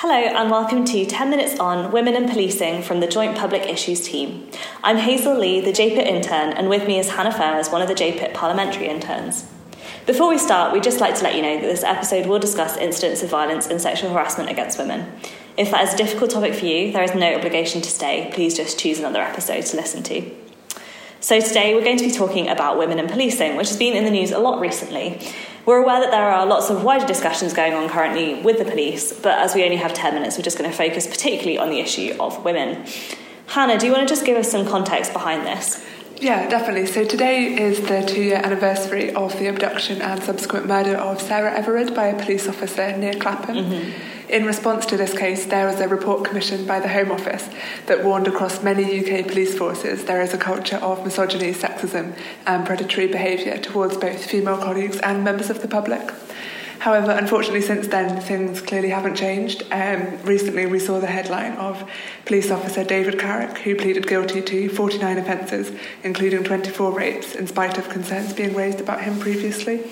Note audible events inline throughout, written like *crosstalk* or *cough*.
Hello, and welcome to 10 Minutes on Women and Policing from the Joint Public Issues team. I'm Hazel Lee, the JPIT intern, and with me is Hannah Fairs, one of the JPIT parliamentary interns. Before we start, we'd just like to let you know that this episode will discuss incidents of violence and sexual harassment against women. If that is a difficult topic for you, there is no obligation to stay. Please just choose another episode to listen to. So, today we're going to be talking about women and policing, which has been in the news a lot recently. We're aware that there are lots of wider discussions going on currently with the police, but as we only have 10 minutes, we're just going to focus particularly on the issue of women. Hannah, do you want to just give us some context behind this? Yeah, definitely. So today is the two year anniversary of the abduction and subsequent murder of Sarah Everard by a police officer near Clapham. Mm-hmm. In response to this case, there was a report commissioned by the Home Office that warned across many UK police forces there is a culture of misogyny, sexism, and predatory behaviour towards both female colleagues and members of the public. However, unfortunately, since then, things clearly haven't changed. Um, recently, we saw the headline of police officer David Carrick, who pleaded guilty to 49 offences, including 24 rapes, in spite of concerns being raised about him previously.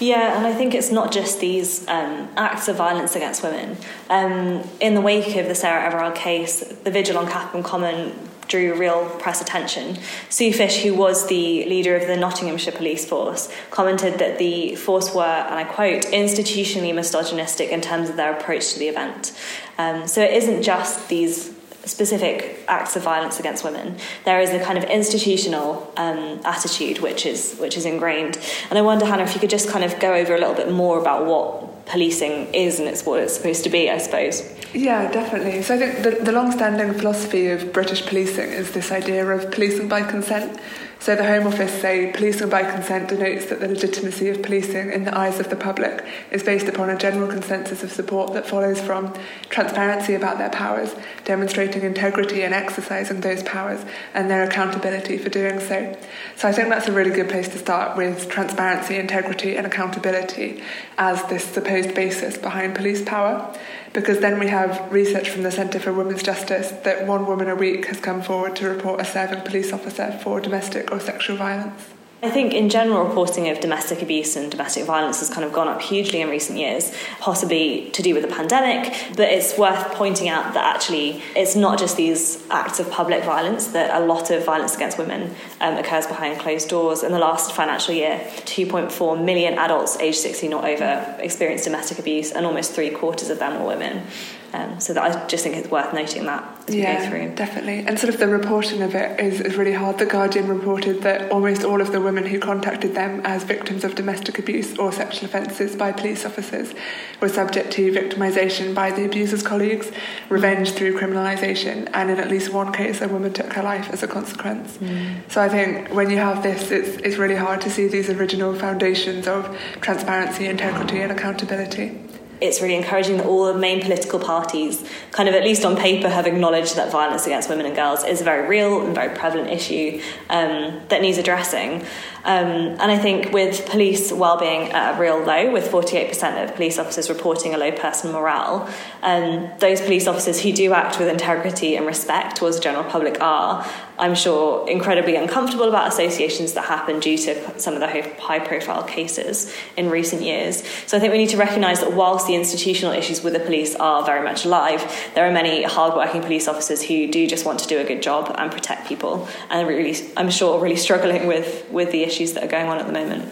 Yeah, and I think it's not just these um, acts of violence against women. Um, in the wake of the Sarah Everard case, the vigil on Clapham Common drew real press attention. Sue Fish, who was the leader of the Nottinghamshire Police Force, commented that the force were, and I quote, institutionally misogynistic in terms of their approach to the event. Um, so it isn't just these specific acts of violence against women. There is a kind of institutional um, attitude which is which is ingrained. And I wonder, Hannah, if you could just kind of go over a little bit more about what policing is and it's what it's supposed to be, I suppose. Yeah, definitely. So I think the, the long-standing philosophy of British policing is this idea of policing by consent. So the Home Office say policing by consent denotes that the legitimacy of policing in the eyes of the public is based upon a general consensus of support that follows from transparency about their powers, demonstrating integrity and exercising those powers, and their accountability for doing so. So I think that's a really good place to start with transparency, integrity, and accountability as this supposed basis behind police power because then we have research from the Centre for Women's Justice that one woman a week has come forward to report a serving police officer for domestic or sexual violence. I think in general, reporting of domestic abuse and domestic violence has kind of gone up hugely in recent years, possibly to do with the pandemic. But it's worth pointing out that actually it's not just these acts of public violence, that a lot of violence against women um, occurs behind closed doors. In the last financial year, 2.4 million adults aged 16 or over experienced domestic abuse, and almost three quarters of them were women. Um, so that I just think it's worth noting that as yeah, we go through. Definitely. And sort of the reporting of it is, is really hard. The Guardian reported that almost all of the women who contacted them as victims of domestic abuse or sexual offences by police officers were subject to victimisation by the abuser's colleagues, revenge through criminalisation, and in at least one case, a woman took her life as a consequence. Mm. So I think when you have this, it's, it's really hard to see these original foundations of transparency, integrity, and accountability it's really encouraging that all the main political parties, kind of at least on paper, have acknowledged that violence against women and girls is a very real and very prevalent issue um, that needs addressing. Um, and I think with police well-being at a real low, with 48% of police officers reporting a low personal morale, um, those police officers who do act with integrity and respect towards the general public are, I'm sure, incredibly uncomfortable about associations that happen due to some of the high-profile cases in recent years. So I think we need to recognise that whilst the institutional issues with the police are very much alive, there are many hard-working police officers who do just want to do a good job and protect people, and really, I'm sure, really struggling with with the issues that are going on at the moment.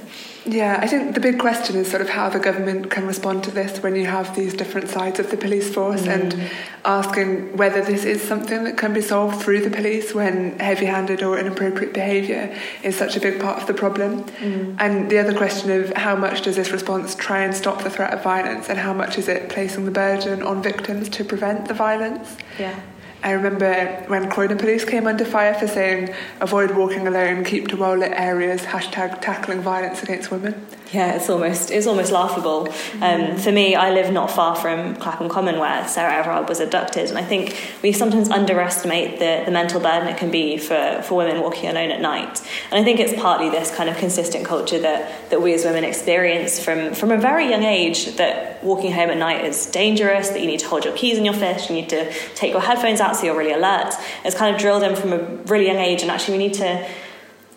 Yeah, I think the big question is sort of how the government can respond to this when you have these different sides of the police force mm. and asking whether this is something that can be solved through the police when heavy handed or inappropriate behaviour is such a big part of the problem. Mm. And the other question of how much does this response try and stop the threat of violence and how much is it placing the burden on victims to prevent the violence? Yeah. I remember when Croydon Police came under fire for saying, avoid walking alone, keep to well lit areas, hashtag tackling violence against women. Yeah, it's almost it's almost laughable. Um, for me, I live not far from Clapham Common, where Sarah Everard was abducted, and I think we sometimes underestimate the, the mental burden it can be for, for women walking alone at night. And I think it's partly this kind of consistent culture that, that we as women experience from, from a very young age that walking home at night is dangerous, that you need to hold your keys in your fist, you need to take your headphones out so you're really alert. It's kind of drilled in from a really young age, and actually we need to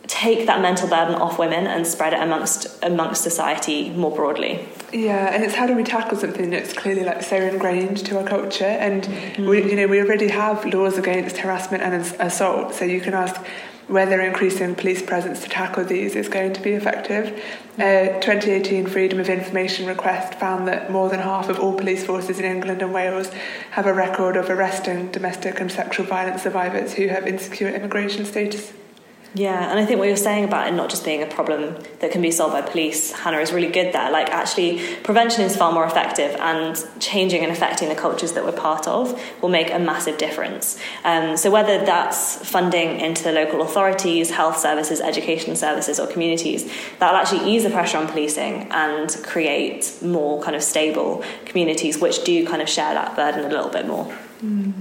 take that mental burden off women and spread it amongst amongst society more broadly. Yeah, and it's how do we tackle something that's clearly like so ingrained to our culture, and mm. we, you know, we already have laws against harassment and assault. So you can ask whether increasing police presence to tackle these is going to be effective. Uh, a 2018 Freedom of Information request found that more than half of all police forces in England and Wales have a record of arresting domestic and sexual violence survivors who have insecure immigration status. Yeah, and I think what you're saying about it not just being a problem that can be solved by police, Hannah, is really good there. Like, actually, prevention is far more effective, and changing and affecting the cultures that we're part of will make a massive difference. Um, so, whether that's funding into the local authorities, health services, education services, or communities, that'll actually ease the pressure on policing and create more kind of stable communities which do kind of share that burden a little bit more. Mm.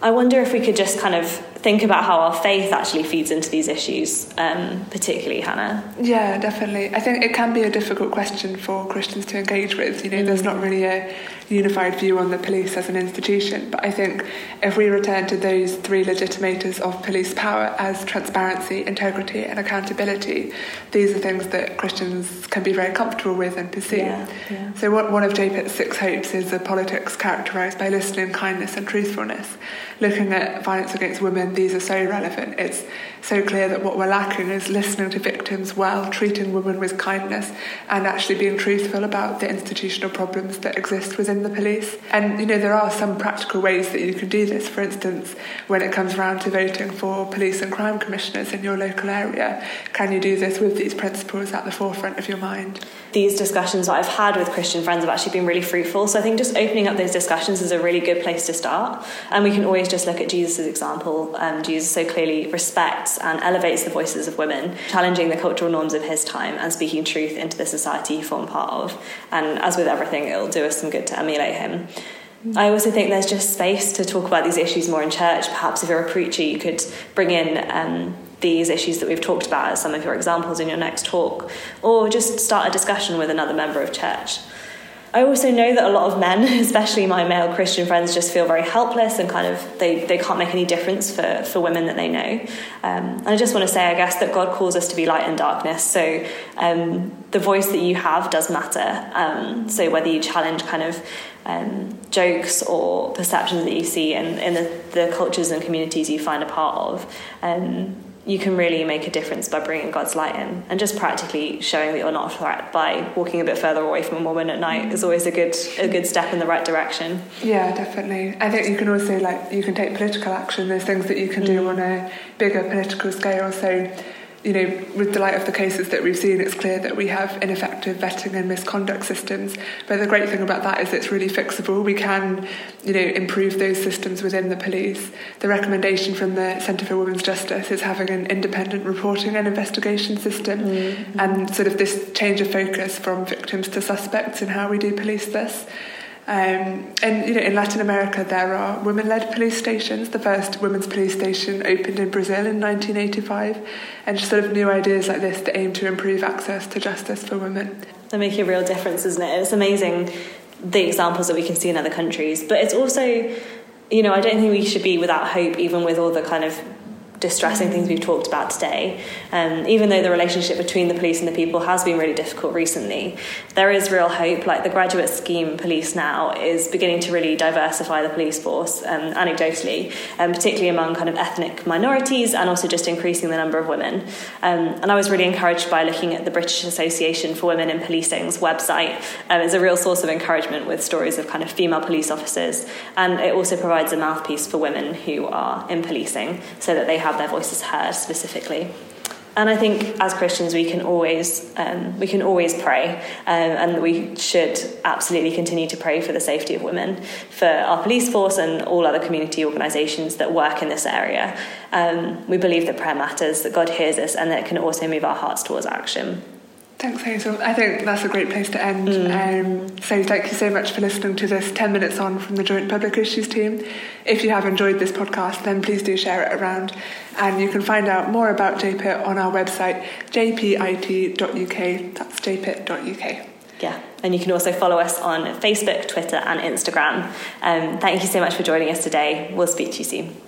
I wonder if we could just kind of think about how our faith actually feeds into these issues, um, particularly Hannah. Yeah, definitely. I think it can be a difficult question for Christians to engage with. You know, mm. there's not really a unified view on the police as an institution, but I think if we return to those three legitimators of police power as transparency, integrity, and accountability, these are things that Christians can be very comfortable with and pursue. Yeah, yeah. So, what, one of JPIT's six hopes is a politics characterised by listening, kindness, and truthfulness. Looking at violence against women, these are so relevant. It's so clear that what we're lacking is listening to victims well, treating women with kindness, and actually being truthful about the institutional problems that exist within the police. And you know, there are some practical ways that you can do this. For instance, when it comes around to voting for police and crime commissioners in your local area, can you do this with these principles at the forefront of your mind? These discussions that I've had with Christian friends have actually been really fruitful. So I think just opening up those discussions is a really good place to start. And we can always just look at Jesus' example. Um, Jesus so clearly respects and elevates the voices of women, challenging the cultural norms of his time and speaking truth into the society he formed part of. And as with everything, it'll do us some good to emulate him. I also think there's just space to talk about these issues more in church. Perhaps if you're a preacher, you could bring in um, these issues that we've talked about as some of your examples in your next talk, or just start a discussion with another member of church. I also know that a lot of men, *laughs* especially my male Christian friends, just feel very helpless and kind of they, they can't make any difference for, for women that they know. Um, and I just want to say, I guess, that God calls us to be light in darkness. So um, the voice that you have does matter. Um, so whether you challenge kind of um, jokes or perceptions that you see in, in the, the cultures and communities you find a part of, um, you can really make a difference by bringing God's light in and just practically showing that you're not a threat by walking a bit further away from a woman at night is always a good a good step in the right direction. Yeah, definitely. I think you can also like you can take political action. There's things that you can do mm. on a bigger political scale. So you know, with the light of the cases that we've seen, it's clear that we have ineffective vetting and misconduct systems. But the great thing about that is it's really fixable. We can, you know, improve those systems within the police. The recommendation from the Centre for Women's Justice is having an independent reporting and investigation system, mm-hmm. and sort of this change of focus from victims to suspects in how we do police this. Um, and you know, in Latin America, there are women-led police stations. The first women's police station opened in Brazil in 1985, and sort of new ideas like this that aim to improve access to justice for women. They make a real difference, isn't it? It's amazing the examples that we can see in other countries, but it's also, you know, I don't think we should be without hope, even with all the kind of distressing things we've talked about today. Um, even though the relationship between the police and the people has been really difficult recently, there is real hope. Like the graduate scheme police now is beginning to really diversify the police force, um, anecdotally, um, particularly among kind of ethnic minorities and also just increasing the number of women. Um, and I was really encouraged by looking at the British Association for Women in Policing's website. Um, it's a real source of encouragement with stories of kind of female police officers, and it also provides a mouthpiece for women who are in policing so that they have have their voices heard specifically. And I think as Christians, we can always um, we can always pray, um, and we should absolutely continue to pray for the safety of women, for our police force and all other community organisations that work in this area. Um, we believe that prayer matters, that God hears us, and that it can also move our hearts towards action. Thanks, Hazel. I think that's a great place to end. Mm. Um, so, thank you so much for listening to this 10 minutes on from the Joint Public Issues team. If you have enjoyed this podcast, then please do share it around. And you can find out more about JPIT on our website, jpit.uk. That's jpit.uk. Yeah, and you can also follow us on Facebook, Twitter, and Instagram. Um, thank you so much for joining us today. We'll speak to you soon.